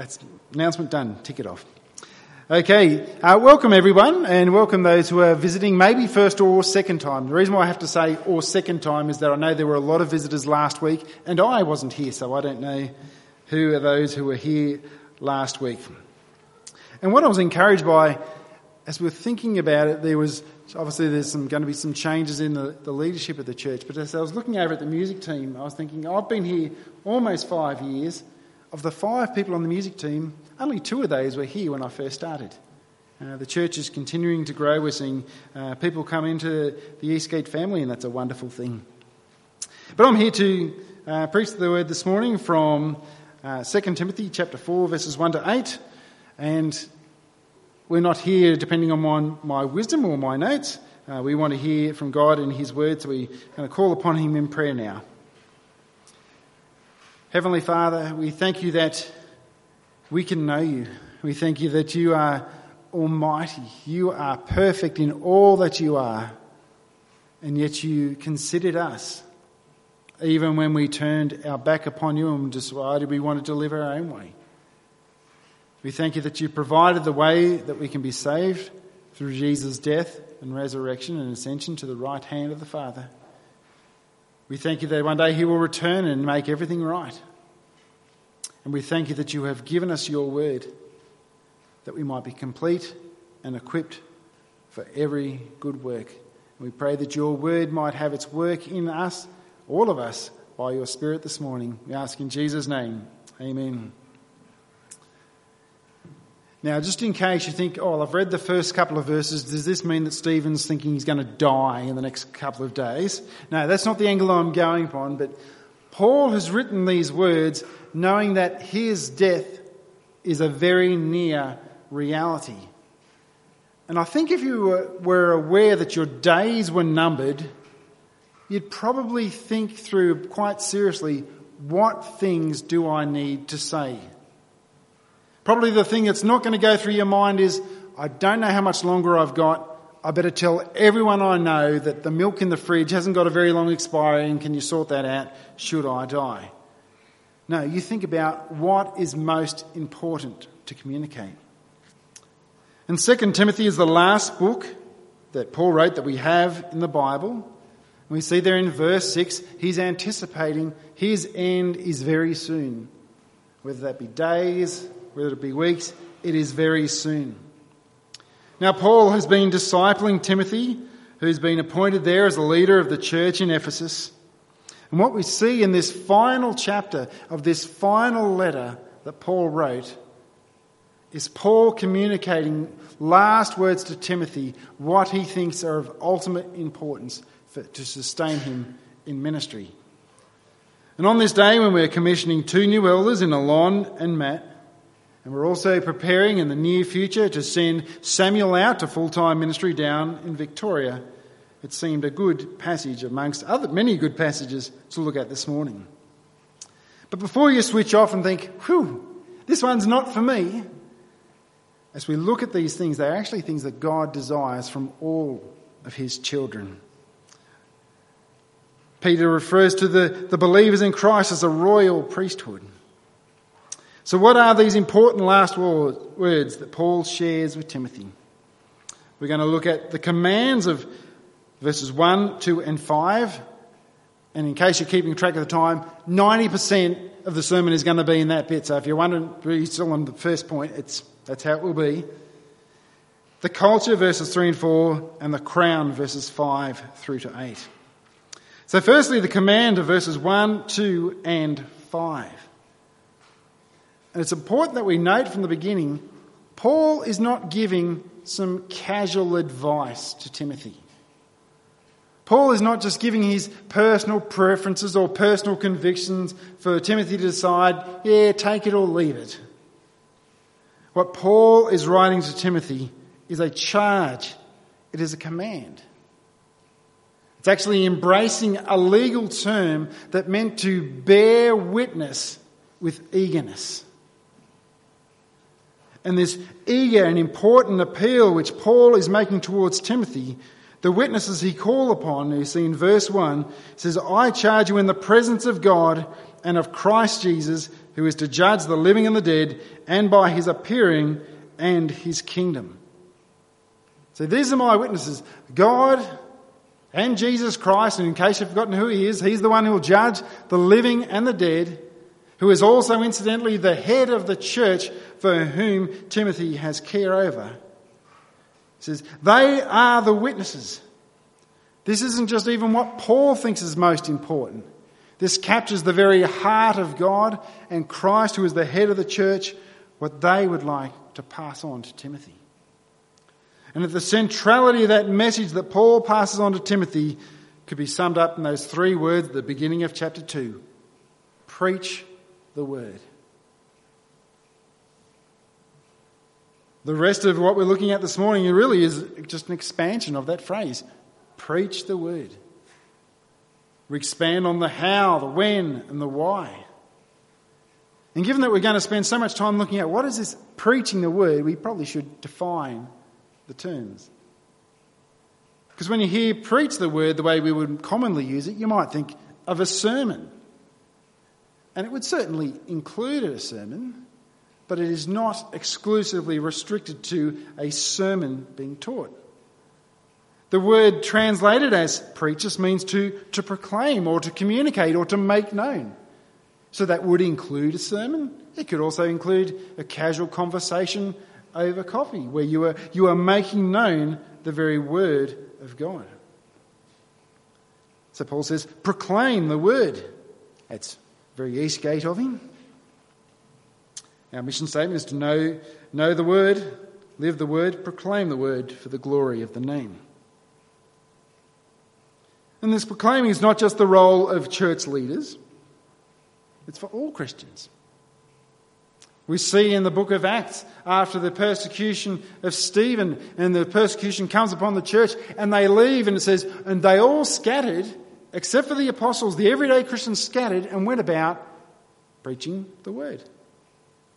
That's announcement done. Tick it off. Okay, uh, welcome everyone, and welcome those who are visiting, maybe first or second time. The reason why I have to say or second time is that I know there were a lot of visitors last week, and I wasn't here, so I don't know who are those who were here last week. And what I was encouraged by, as we were thinking about it, there was obviously there's some, going to be some changes in the, the leadership of the church. But as I was looking over at the music team, I was thinking, I've been here almost five years. Of the five people on the music team, only two of those were here when I first started. Uh, the church is continuing to grow. We're seeing uh, people come into the Eastgate family, and that's a wonderful thing. But I'm here to uh, preach the word this morning from uh, 2 Timothy chapter 4, verses 1 to 8. And we're not here depending on my, my wisdom or my notes. Uh, we want to hear from God and His word, so we're going to call upon Him in prayer now. Heavenly Father, we thank you that we can know you. We thank you that you are almighty. You are perfect in all that you are. And yet you considered us, even when we turned our back upon you and decided we wanted to live our own way. We thank you that you provided the way that we can be saved through Jesus' death and resurrection and ascension to the right hand of the Father. We thank you that one day He will return and make everything right. And we thank you that you have given us your word that we might be complete and equipped for every good work. And we pray that your word might have its work in us, all of us, by your Spirit this morning. We ask in Jesus' name. Amen. Now, just in case you think, oh, I've read the first couple of verses, does this mean that Stephen's thinking he's going to die in the next couple of days? No, that's not the angle I'm going on, but Paul has written these words knowing that his death is a very near reality. And I think if you were aware that your days were numbered, you'd probably think through quite seriously what things do I need to say? Probably the thing that's not going to go through your mind is, I don't know how much longer I've got. I better tell everyone I know that the milk in the fridge hasn't got a very long expiry and can you sort that out should I die? No, you think about what is most important to communicate. And 2 Timothy is the last book that Paul wrote that we have in the Bible. And We see there in verse 6, he's anticipating his end is very soon. Whether that be days, whether it be weeks, it is very soon. Now, Paul has been discipling Timothy, who's been appointed there as a leader of the church in Ephesus. And what we see in this final chapter of this final letter that Paul wrote is Paul communicating last words to Timothy, what he thinks are of ultimate importance for, to sustain him in ministry. And on this day, when we're commissioning two new elders in Alon and Matt, and we're also preparing in the near future to send Samuel out to full time ministry down in Victoria. It seemed a good passage amongst other, many good passages to look at this morning. But before you switch off and think, whew, this one's not for me, as we look at these things, they're actually things that God desires from all of his children. Peter refers to the, the believers in Christ as a royal priesthood. So, what are these important last words that Paul shares with Timothy? We're going to look at the commands of verses 1, 2, and 5. And in case you're keeping track of the time, 90% of the sermon is going to be in that bit. So if you're wondering, you're still on the first point, it's, that's how it will be. The culture, verses 3 and 4, and the crown, verses 5 through to 8. So, firstly, the command of verses 1, 2, and 5. And it's important that we note from the beginning Paul is not giving some casual advice to Timothy. Paul is not just giving his personal preferences or personal convictions for Timothy to decide, yeah, take it or leave it. What Paul is writing to Timothy is a charge, it is a command. It's actually embracing a legal term that meant to bear witness with eagerness and this eager and important appeal which Paul is making towards Timothy, the witnesses he called upon, you see in verse 1, says, I charge you in the presence of God and of Christ Jesus, who is to judge the living and the dead, and by his appearing and his kingdom. So these are my witnesses God and Jesus Christ, and in case you've forgotten who he is, he's the one who will judge the living and the dead, who is also incidentally the head of the church for whom Timothy has care over. He says, They are the witnesses. This isn't just even what Paul thinks is most important. This captures the very heart of God and Christ, who is the head of the church, what they would like to pass on to Timothy. And at the centrality of that message that Paul passes on to Timothy could be summed up in those three words at the beginning of chapter 2 preach the word. The rest of what we're looking at this morning really is just an expansion of that phrase preach the word. We expand on the how, the when, and the why. And given that we're going to spend so much time looking at what is this preaching the word, we probably should define the terms. Because when you hear preach the word the way we would commonly use it, you might think of a sermon. And it would certainly include a sermon, but it is not exclusively restricted to a sermon being taught. The word translated as preach just means to, to proclaim or to communicate or to make known. So that would include a sermon. It could also include a casual conversation over coffee, where you are, you are making known the very word of God. So Paul says, proclaim the word. That's very Eastgate of him. Our mission statement is to know, know the word, live the word, proclaim the word for the glory of the name. And this proclaiming is not just the role of church leaders, it's for all Christians. We see in the book of Acts, after the persecution of Stephen, and the persecution comes upon the church, and they leave, and it says, and they all scattered, except for the apostles, the everyday Christians scattered and went about preaching the word.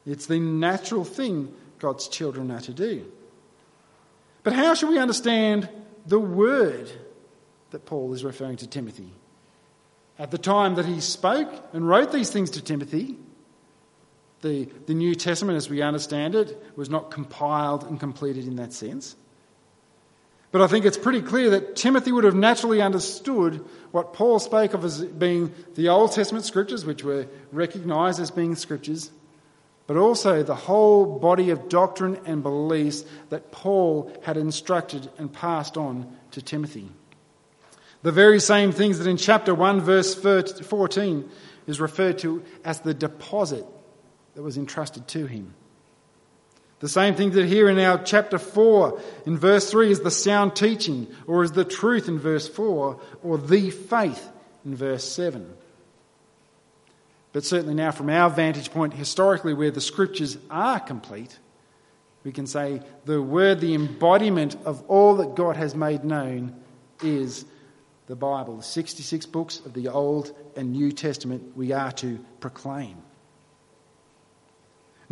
It's the natural thing God's children are to do. But how should we understand the word that Paul is referring to Timothy? At the time that he spoke and wrote these things to Timothy, the, the New Testament, as we understand it, was not compiled and completed in that sense. But I think it's pretty clear that Timothy would have naturally understood what Paul spoke of as being the Old Testament scriptures, which were recognized as being scriptures, but also the whole body of doctrine and beliefs that Paul had instructed and passed on to Timothy. The very same things that in chapter 1, verse 14 is referred to as the deposit that was entrusted to him. The same thing that here in our chapter 4 in verse 3 is the sound teaching, or is the truth in verse 4, or the faith in verse 7. But certainly now, from our vantage point, historically, where the scriptures are complete, we can say the word, the embodiment of all that God has made known is the Bible. The 66 books of the Old and New Testament we are to proclaim.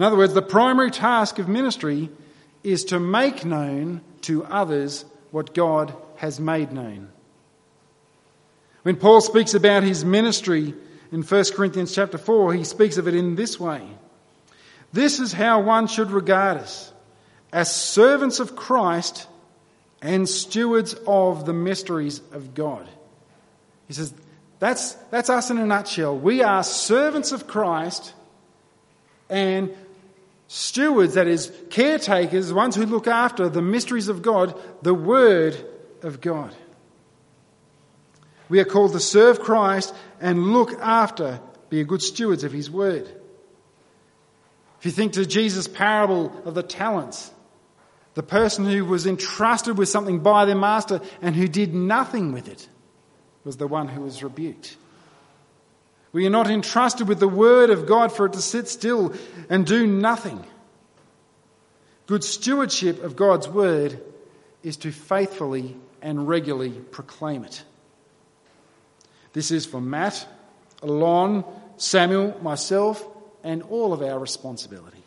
In other words, the primary task of ministry is to make known to others what God has made known. When Paul speaks about his ministry in 1 Corinthians chapter 4, he speaks of it in this way. This is how one should regard us as servants of Christ and stewards of the mysteries of God. He says, that's, that's us in a nutshell. We are servants of Christ and stewards, that is, caretakers, ones who look after the mysteries of God, the Word of God. We are called to serve Christ and look after, be good stewards of His Word. If you think to Jesus' parable of the talents, the person who was entrusted with something by their master and who did nothing with it was the one who was rebuked. We are not entrusted with the word of God for it to sit still and do nothing. Good stewardship of God's word is to faithfully and regularly proclaim it. This is for Matt, Alon, Samuel, myself, and all of our responsibility.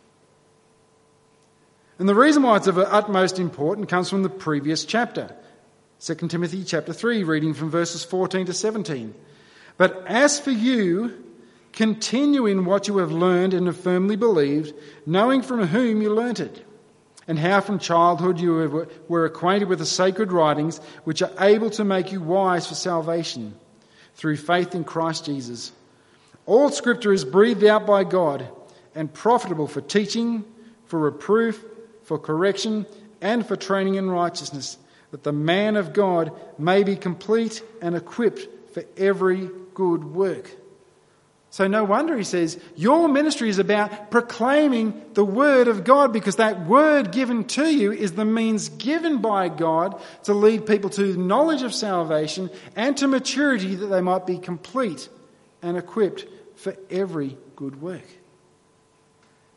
And the reason why it's of utmost importance comes from the previous chapter, 2 Timothy chapter 3, reading from verses 14 to 17. But as for you, Continue in what you have learned and have firmly believed, knowing from whom you learnt it, and how from childhood you were acquainted with the sacred writings, which are able to make you wise for salvation through faith in Christ Jesus. All scripture is breathed out by God and profitable for teaching, for reproof, for correction, and for training in righteousness, that the man of God may be complete and equipped for every good work. So no wonder he says, your ministry is about proclaiming the word of God because that word given to you is the means given by God to lead people to knowledge of salvation and to maturity that they might be complete and equipped for every good work.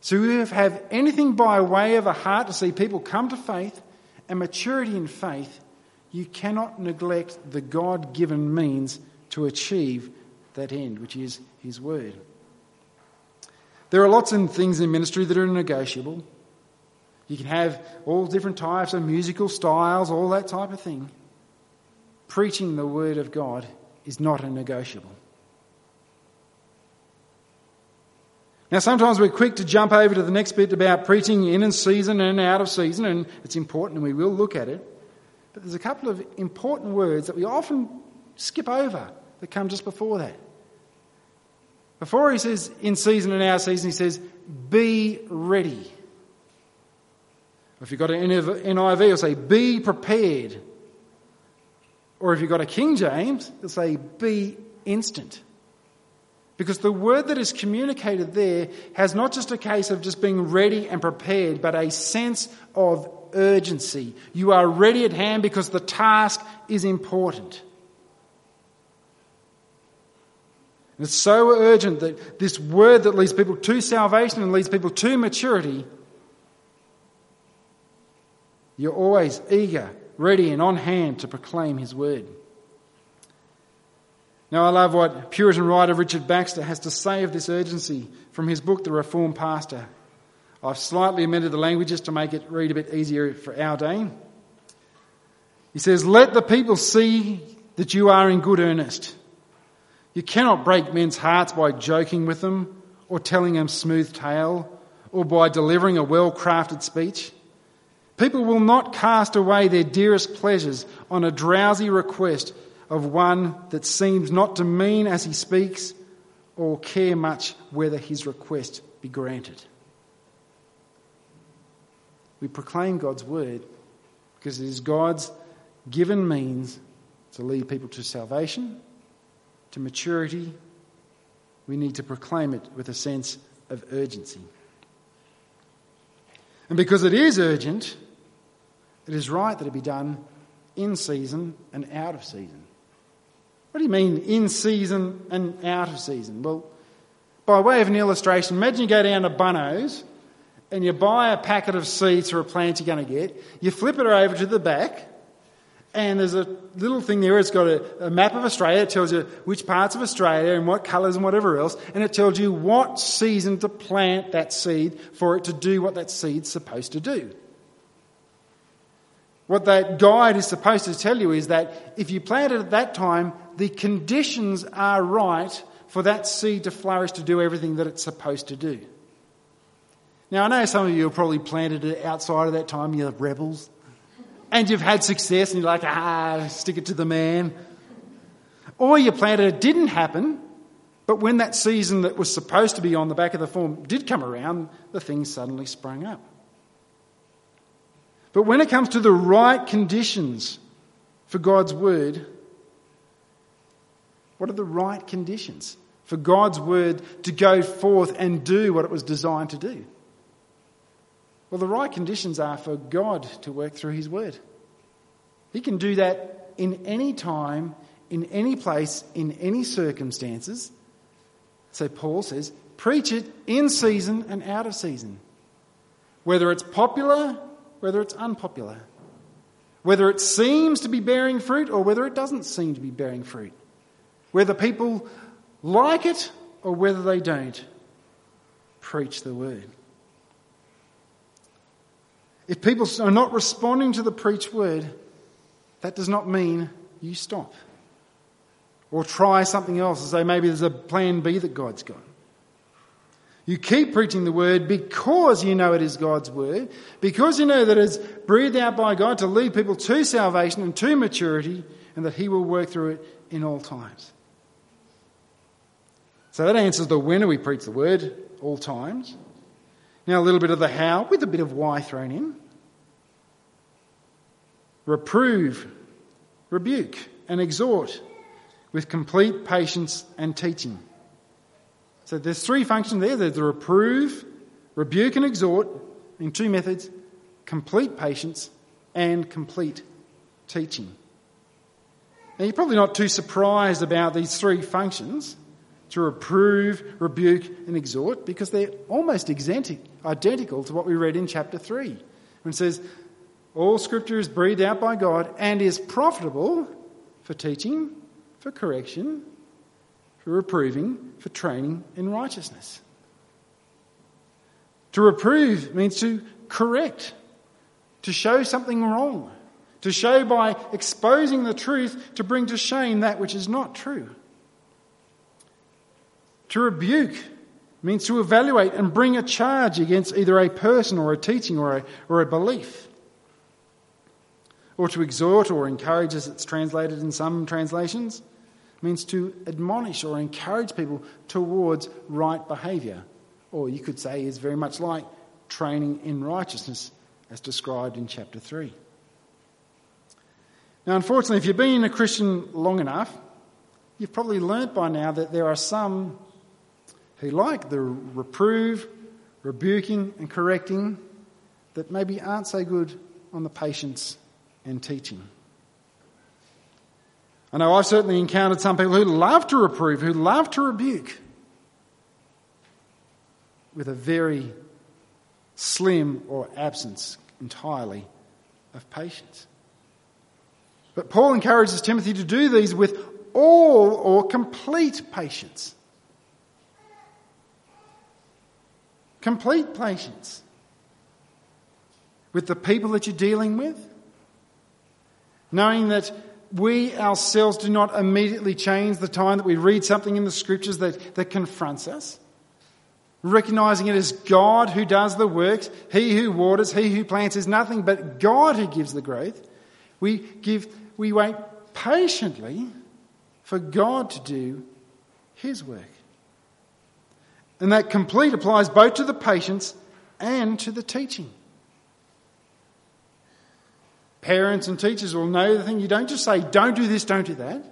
So if you have anything by way of a heart to see people come to faith and maturity in faith, you cannot neglect the God given means to achieve that end, which is His Word. There are lots of things in ministry that are negotiable. You can have all different types of musical styles, all that type of thing. Preaching the Word of God is not a negotiable. Now, sometimes we're quick to jump over to the next bit about preaching in and season and out of season, and it's important and we will look at it. But there's a couple of important words that we often skip over that come just before that. Before he says in season and out season, he says, be ready. If you've got an NIV, it'll say, be prepared. Or if you've got a King James, it'll say, be instant. Because the word that is communicated there has not just a case of just being ready and prepared, but a sense of urgency. You are ready at hand because the task is important. And it's so urgent that this word that leads people to salvation and leads people to maturity, you're always eager, ready, and on hand to proclaim his word. Now, I love what Puritan writer Richard Baxter has to say of this urgency from his book, The Reformed Pastor. I've slightly amended the languages to make it read a bit easier for our day. He says, Let the people see that you are in good earnest. You cannot break men's hearts by joking with them or telling them smooth tale or by delivering a well crafted speech. People will not cast away their dearest pleasures on a drowsy request of one that seems not to mean as he speaks or care much whether his request be granted. We proclaim God's word because it is God's given means to lead people to salvation, to maturity. We need to proclaim it with a sense of urgency. And because it is urgent, it is right that it be done in season and out of season. What do you mean in season and out of season? Well, by way of an illustration, imagine you go down to Bunno's and you buy a packet of seeds for a plant you're going to get. You flip it over to the back, and there's a little thing there. It's got a, a, map of Australia. It tells you which parts of Australia and what colours and whatever else, and it tells you what season to plant that seed for it to do what that seed's supposed to do. What that guide is supposed to tell you is that if you plant it at that time, the conditions are right for that seed to flourish to do everything that it's supposed to do. Now, I know some of you have probably planted it outside of that time, you're rebels, and you've had success and you're like, ah, stick it to the man. Or you planted it didn't happen, but when that season that was supposed to be on the back of the form did come around, the thing suddenly sprang up. But when it comes to the right conditions for God's word, what are the right conditions for God's word to go forth and do what it was designed to do? Well, the right conditions are for God to work through his word. He can do that in any time, in any place, in any circumstances. So Paul says, preach it in season and out of season. Whether it's popular, whether it's unpopular. Whether it seems to be bearing fruit or whether it doesn't seem to be bearing fruit whether people like it or whether they don't, preach the word. If people are not responding to the preached word, that does not mean you stop or try something else, as though maybe there's a plan B that God's got. You keep preaching the word because you know it is God's word, because you know that it's breathed out by God to lead people to salvation and to maturity, and that He will work through it in all times. So that answers the when we preach the word, all times. Now a little bit of the how, with a bit of why thrown in. Reprove, rebuke, and exhort with complete patience and teaching. So there's three functions there. There's the reprove, rebuke and exhort in two methods, complete patience and complete teaching. Now you're probably not too surprised about these three functions to reprove, rebuke and exhort because they're almost identical to what we read in chapter 3. When it says, all scripture is breathed out by God and is profitable for teaching, for correction, for reproving, for training in righteousness. To reprove means to correct, to show something wrong, to show by exposing the truth to bring to shame that which is not true. To rebuke means to evaluate and bring a charge against either a person or a teaching or a, or a belief. Or to exhort or encourage, as it's translated in some translations, means to admonish or encourage people towards right behaviour. Or you could say is very much like training in righteousness as described in chapter 3. Now, unfortunately, if you've been a Christian long enough, you've probably learnt by now that there are some who like the reprove, rebuking, and correcting that maybe aren't so good on the patience and teaching. I know I've certainly encountered some people who love to reprove, who love to rebuke, with a very slim or absence entirely of patience. But Paul encourages Timothy to do these with all or complete patience. Complete patience with the people that you're dealing with, knowing that we ourselves do not immediately change the time that we read something in the scriptures that, that confronts us. Recognizing it as God who does the works, He who waters, He who plants is nothing but God who gives the growth. We give, we wait patiently for God to do His work. And that complete applies both to the patience and to the teaching. Parents and teachers will know the thing. You don't just say, don't do this, don't do that.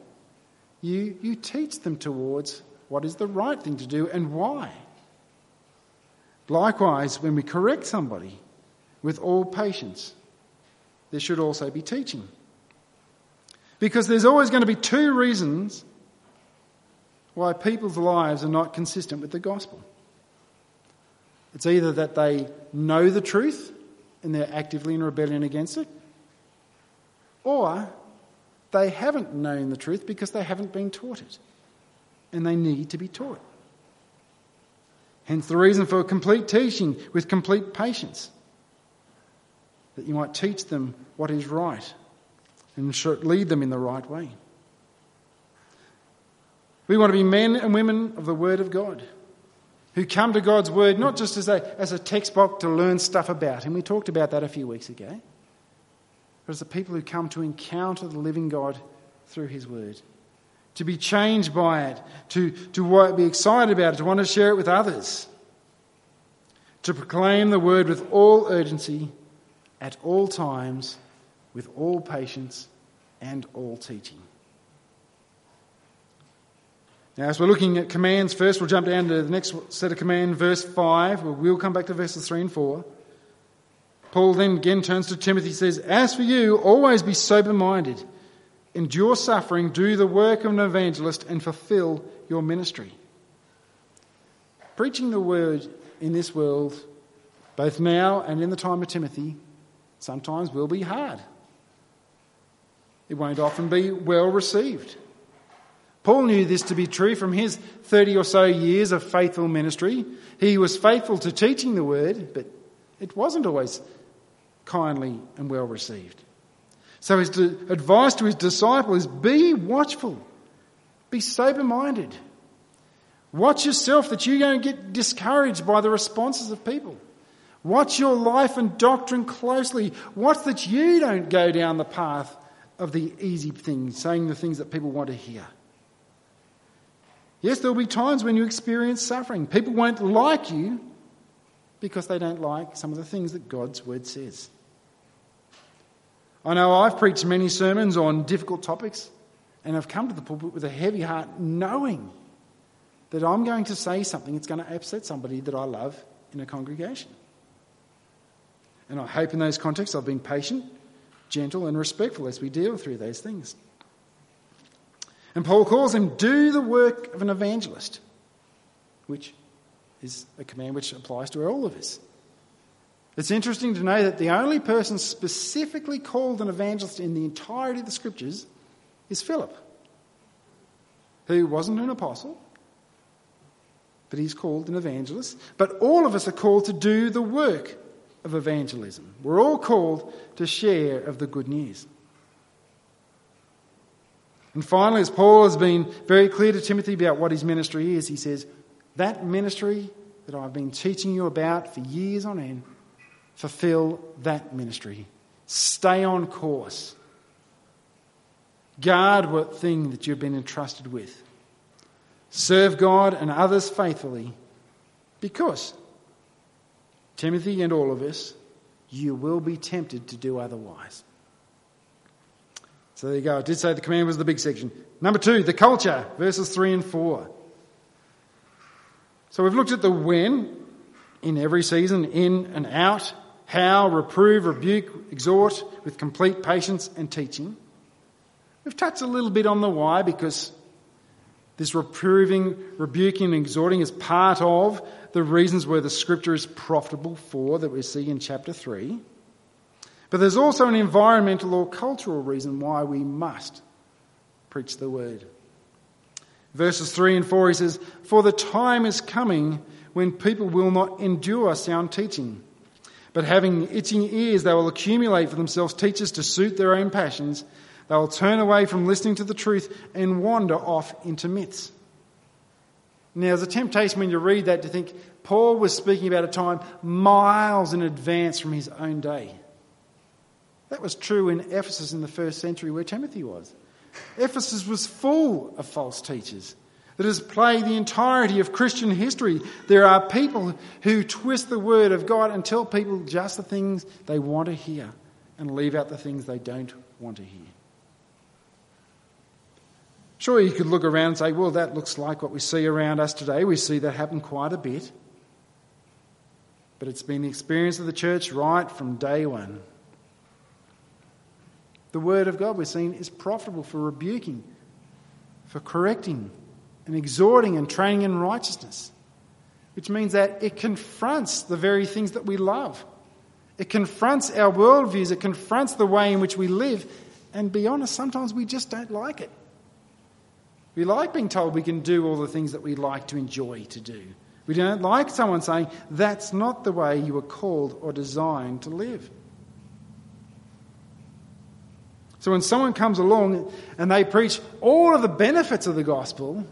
You, you teach them towards what is the right thing to do and why. Likewise, when we correct somebody with all patience, there should also be teaching. Because there's always going to be two reasons why people's lives are not consistent with the gospel. It's either that they know the truth and they're actively in rebellion against it, or they haven't known the truth because they haven't been taught it. And they need to be taught. Hence the reason for complete teaching with complete patience. That you might teach them what is right and lead them in the right way. We want to be men and women of the Word of God who come to God's Word not just as a, as a textbook to learn stuff about, and we talked about that a few weeks ago, but as the people who come to encounter the living God through His Word, to be changed by it, to, to be excited about it, to want to share it with others, to proclaim the Word with all urgency, at all times, with all patience and all teaching. Now, as we're looking at commands first, we'll jump down to the next set of command, verse 5. We'll come back to verses 3 and 4. Paul then again turns to Timothy and says, As for you, always be sober minded, endure suffering, do the work of an evangelist, and fulfill your ministry. Preaching the word in this world, both now and in the time of Timothy, sometimes will be hard. It won't often be well received. Paul knew this to be true from his 30 or so years of faithful ministry. He was faithful to teaching the word, but it wasn't always kindly and well received. So his advice to his disciples is be watchful, be sober minded. Watch yourself that you don't get discouraged by the responses of people. Watch your life and doctrine closely. Watch that you don't go down the path of the easy things, saying the things that people want to hear. Yes, there will be times when you experience suffering. People won't like you because they don't like some of the things that God's word says. I know I've preached many sermons on difficult topics and I've come to the pulpit with a heavy heart knowing that I'm going to say something that's going to upset somebody that I love in a congregation. And I hope in those contexts I've been patient, gentle, and respectful as we deal through those things. And Paul calls him, do the work of an evangelist, which is a command which applies to all of us. It's interesting to know that the only person specifically called an evangelist in the entirety of the scriptures is Philip, who wasn't an apostle, but he's called an evangelist. But all of us are called to do the work of evangelism. We're all called to share of the good news. And finally, as Paul has been very clear to Timothy about what his ministry is, he says, That ministry that I've been teaching you about for years on end, fulfill that ministry. Stay on course. Guard what thing that you've been entrusted with. Serve God and others faithfully because, Timothy and all of us, you will be tempted to do otherwise. So there you go. I did say the command was the big section. Number two, the culture, verses three and four. So we've looked at the when in every season, in and out, how, reprove, rebuke, exhort with complete patience and teaching. We've touched a little bit on the why because this reproving, rebuking, and exhorting is part of the reasons where the scripture is profitable for that we see in chapter 3. But there's also an environmental or cultural reason why we must preach the word. Verses 3 and 4, he says, For the time is coming when people will not endure sound teaching but having itching ears, they will accumulate for themselves teachers to suit their own passions. They will turn away from listening to the truth and wander off into myths. Now, there's a temptation when you read that to think Paul was speaking about a time miles in advance from his own day. That was true in Ephesus in the first century where Timothy was. Ephesus was full of false teachers that has plagued the entirety of Christian history. There are people who twist the word of God and tell people just the things they want to hear and leave out the things they don't want to hear. Sure, you could look around and say, well, that looks like what we see around us today. We see that happen quite a bit. But it's been the experience of the church right from day one. The word of God we're seeing is profitable for rebuking, for correcting, and exhorting and training in righteousness, which means that it confronts the very things that we love. It confronts our worldviews, it confronts the way in which we live, and be honest, sometimes we just don't like it. We like being told we can do all the things that we like to enjoy to do. We don't like someone saying, that's not the way you were called or designed to live. So when someone comes along and they preach all of the benefits of the gospel,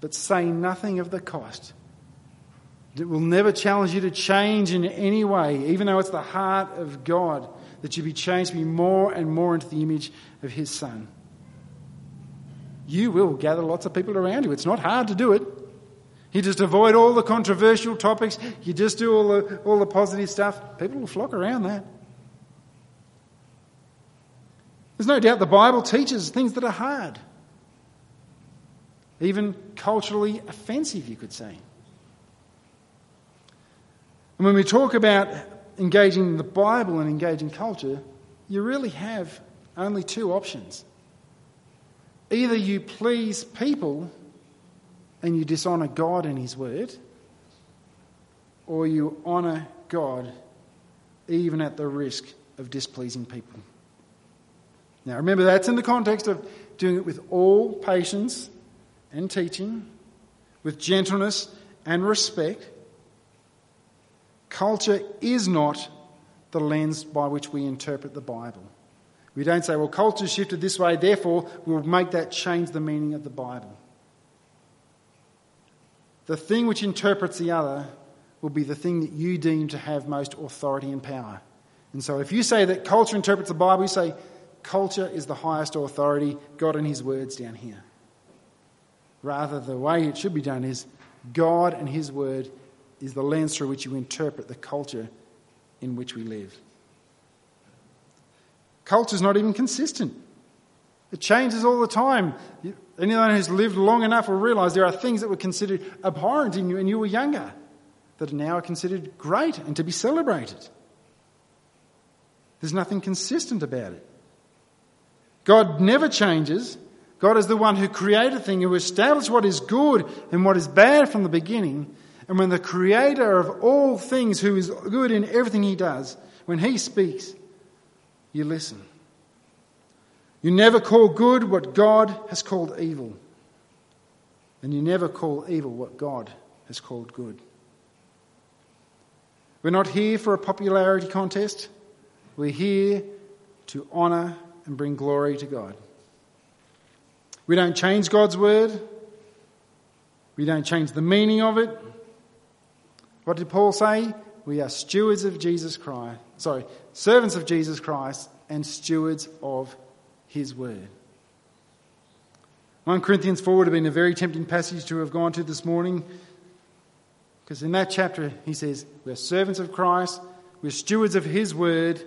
but say nothing of the cost. It will never challenge you to change in any way, even though it's the heart of God that you be changed to be more and more into the image of His Son. You will gather lots of people around you. It's not hard to do it. You just avoid all the controversial topics. You just do all the, all the positive stuff. People will flock around that. There's no doubt the Bible teaches things that are hard even culturally offensive, you could say. And when we talk about engaging the Bible and engaging culture, you really have only two options. Either you please people and you dishonour God and His Word, or you honour God even at the risk of displeasing people. Now remember, that's in the context of doing it with all patience and teaching, with gentleness and respect. Culture is not the lens by which we interpret the Bible. We don't say, well, culture shifted this way, therefore we'll make that change the meaning of the Bible. the thing which interprets the other will be the thing that you deem to have most authority and power. And so if you say that culture interprets the Bible, you say culture is the highest authority, God and His words down here. Rather, the way it should be done is God and His word is the lens through which you interpret the culture in which we live. Culture is not even consistent. It changes all the time. Anyone who's lived long enough will realize there are things that were considered abhorrent in you when you were younger that are now considered great and to be celebrated. There's nothing consistent about it. God never changes. God is the one who created a thing, who established what is good and what is bad from the beginning. And when the creator of all things, who is good in everything he does, when he speaks, you listen. You never call good what God has called evil. And you never call evil what God has called good. We're not here for a popularity contest. We're here to honour and bring glory to God. We don't change God's word. We don't change the meaning of it. What did Paul say? We are stewards of Jesus Christ. Sorry, servants of Jesus Christ and stewards of his word. 1 Corinthians 4 would have been a very tempting passage to have gone to this morning because in that chapter he says, We're servants of Christ, we're stewards of his word.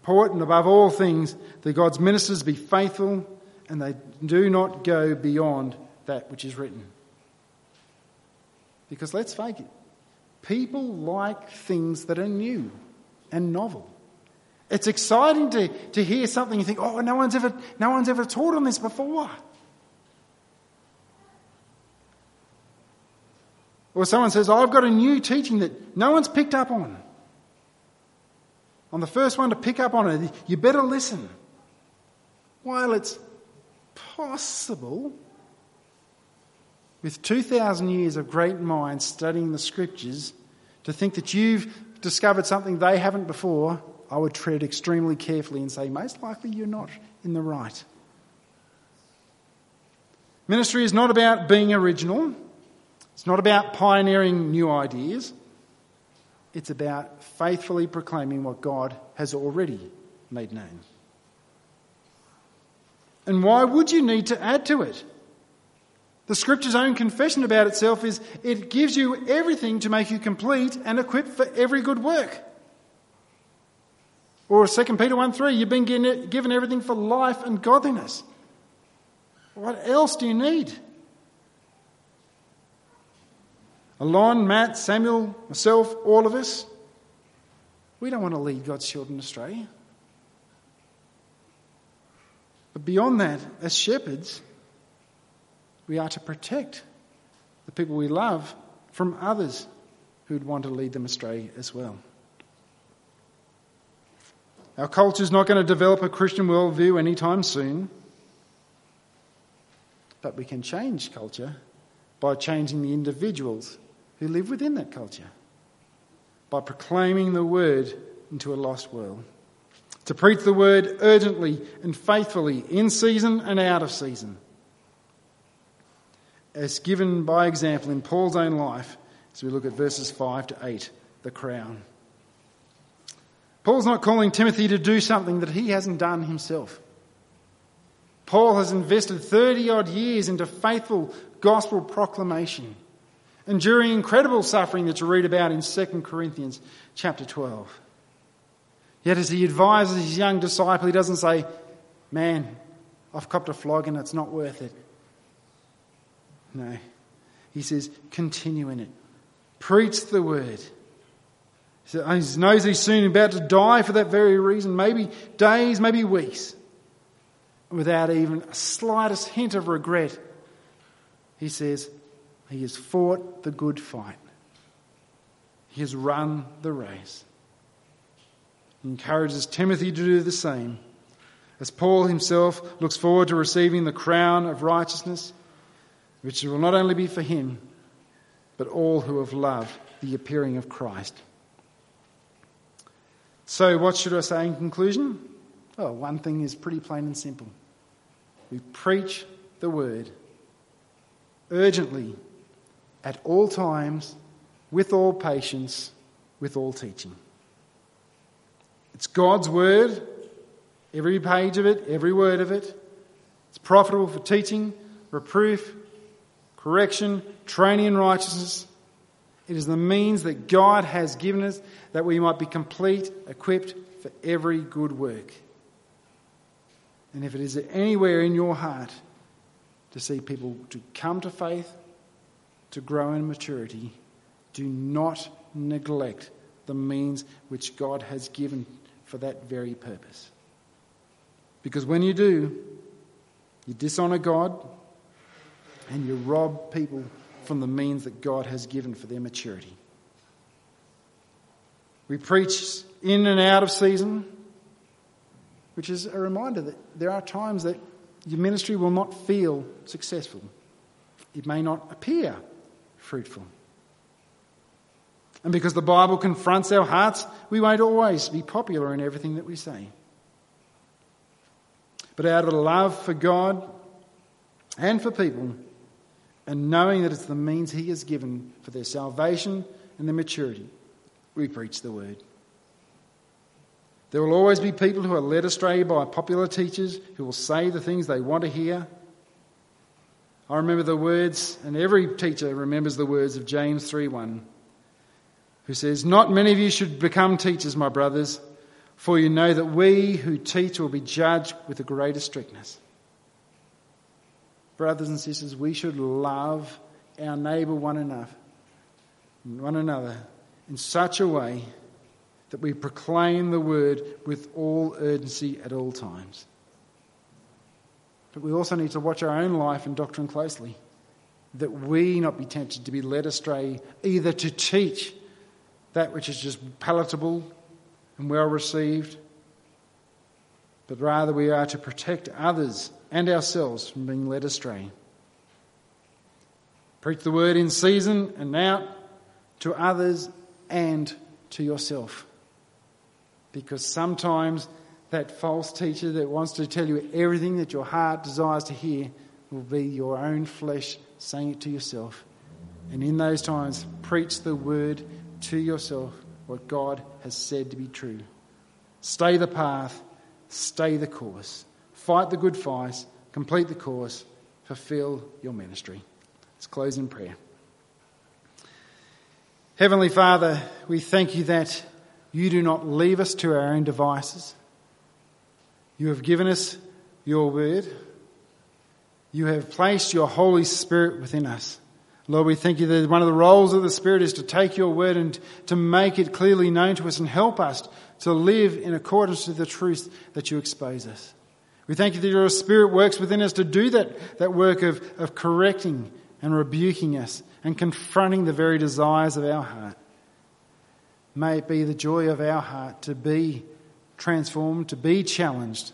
Important above all things that God's ministers be faithful and they do not go beyond that which is written. Because let's face it, people like things that are new and novel. It's exciting to, to hear something you think, oh, no one's, ever, no one's ever taught on this before. Or someone says, oh, I've got a new teaching that no one's picked up on. I'm the first one to pick up on it. You better listen. While it's possible, with 2,000 years of great minds studying the scriptures, to think that you've discovered something they haven't before I would tread extremely carefully and say, most likely you're not in the right. Ministry is not about being original, it's not about pioneering new ideas. It's about faithfully proclaiming what God has already made known. And why would you need to add to it? The scripture's own confession about itself is it gives you everything to make you complete and equipped for every good work. Or 2 Peter 1 3, you've been given everything for life and godliness. What else do you need? Alon, Matt, Samuel, myself, all of us, we don't want to lead God's children astray. But beyond that, as shepherds, we are to protect the people we love from others who'd want to lead them astray as well. Our culture is not going to develop a Christian worldview anytime soon. But we can change culture by changing the individuals who live within that culture, by proclaiming the word into a lost world. To preach the word urgently and faithfully, in season and out of season. As given by example in Paul's own life, as we look at verses 5 to 8, the crown. Paul's not calling Timothy to do something that he hasn't done himself. Paul has invested 30 odd years into faithful gospel proclamation, enduring incredible suffering that you read about in 2 Corinthians chapter 12. Yet as he advises his young disciple, he doesn't say, Man, I've copped a flog and it's not worth it. No. He says, Continue in it. Preach the word. He knows he's soon about to die for that very reason, maybe days, maybe weeks. Without even a slightest hint of regret, he says, He has fought the good fight. He has run the race. He encourages Timothy to do the same. As Paul himself looks forward to receiving the crown of righteousness, which will not only be for him, but all who have loved the appearing of Christ. So, what should I say in conclusion? Well, one thing is pretty plain and simple. We preach the word urgently, at all times, with all patience, with all teaching. It's God's word, every page of it, every word of it. It's profitable for teaching, reproof, correction, training in righteousness. It is the means that God has given us that we might be complete, equipped for every good work. And if it is anywhere in your heart to see people to come to faith, to grow in maturity, do not neglect the means which God has given for that very purpose. Because when you do, you dishonour God and you rob people from the means that God has given for their maturity. We preach in and out of season, which is a reminder that there are times that your ministry will not feel successful. It may not appear fruitful. And because the Bible confronts our hearts, we won't always be popular in everything that we say. But out of love for God and for people, and knowing that it's the means He has given for their salvation and their maturity, we preach the word. There will always be people who are led astray by popular teachers who will say the things they want to hear. I remember the words, and every teacher remembers the words of James 3:1, who says, "Not many of you should become teachers, my brothers, for you know that we who teach will be judged with the greatest strictness." Brothers and sisters, we should love our neighbour one one another in such a way that we proclaim the word with all urgency at all times. But we also need to watch our own life and doctrine closely, that we not be tempted to be led astray either to teach that which is just palatable and well received, but rather we are to protect others and ourselves from being led astray. Preach the word in season and out to others and to yourself. Because sometimes that false teacher that wants to tell you everything that your heart desires to hear will be your own flesh saying it to yourself. And in those times, preach the word to yourself, what God has said to be true. Stay the path, stay the course, fight the good fight, complete the course, fulfill your ministry. Let's close in prayer. Heavenly Father, we thank you that you do not leave us to our own devices. You have given us your word. You have placed your Holy Spirit within us. Lord, we thank you that one of the roles of the Spirit is to take your word and to make it clearly known to us and help us to live in accordance to the truth that you expose us. We thank you that your Spirit works within us to do that, that work of, of correcting and rebuking us and confronting the very desires of our heart. May it be the joy of our heart to be transformed, to be challenged,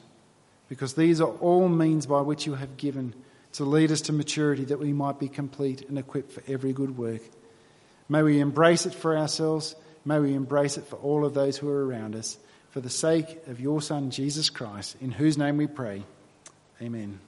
because these are all means by which you have given to lead us to maturity that we might be complete and equipped for every good work. May we embrace it for ourselves. May we embrace it for all of those who are around us. For the sake of your Son, Jesus Christ, in whose name we pray. Amen.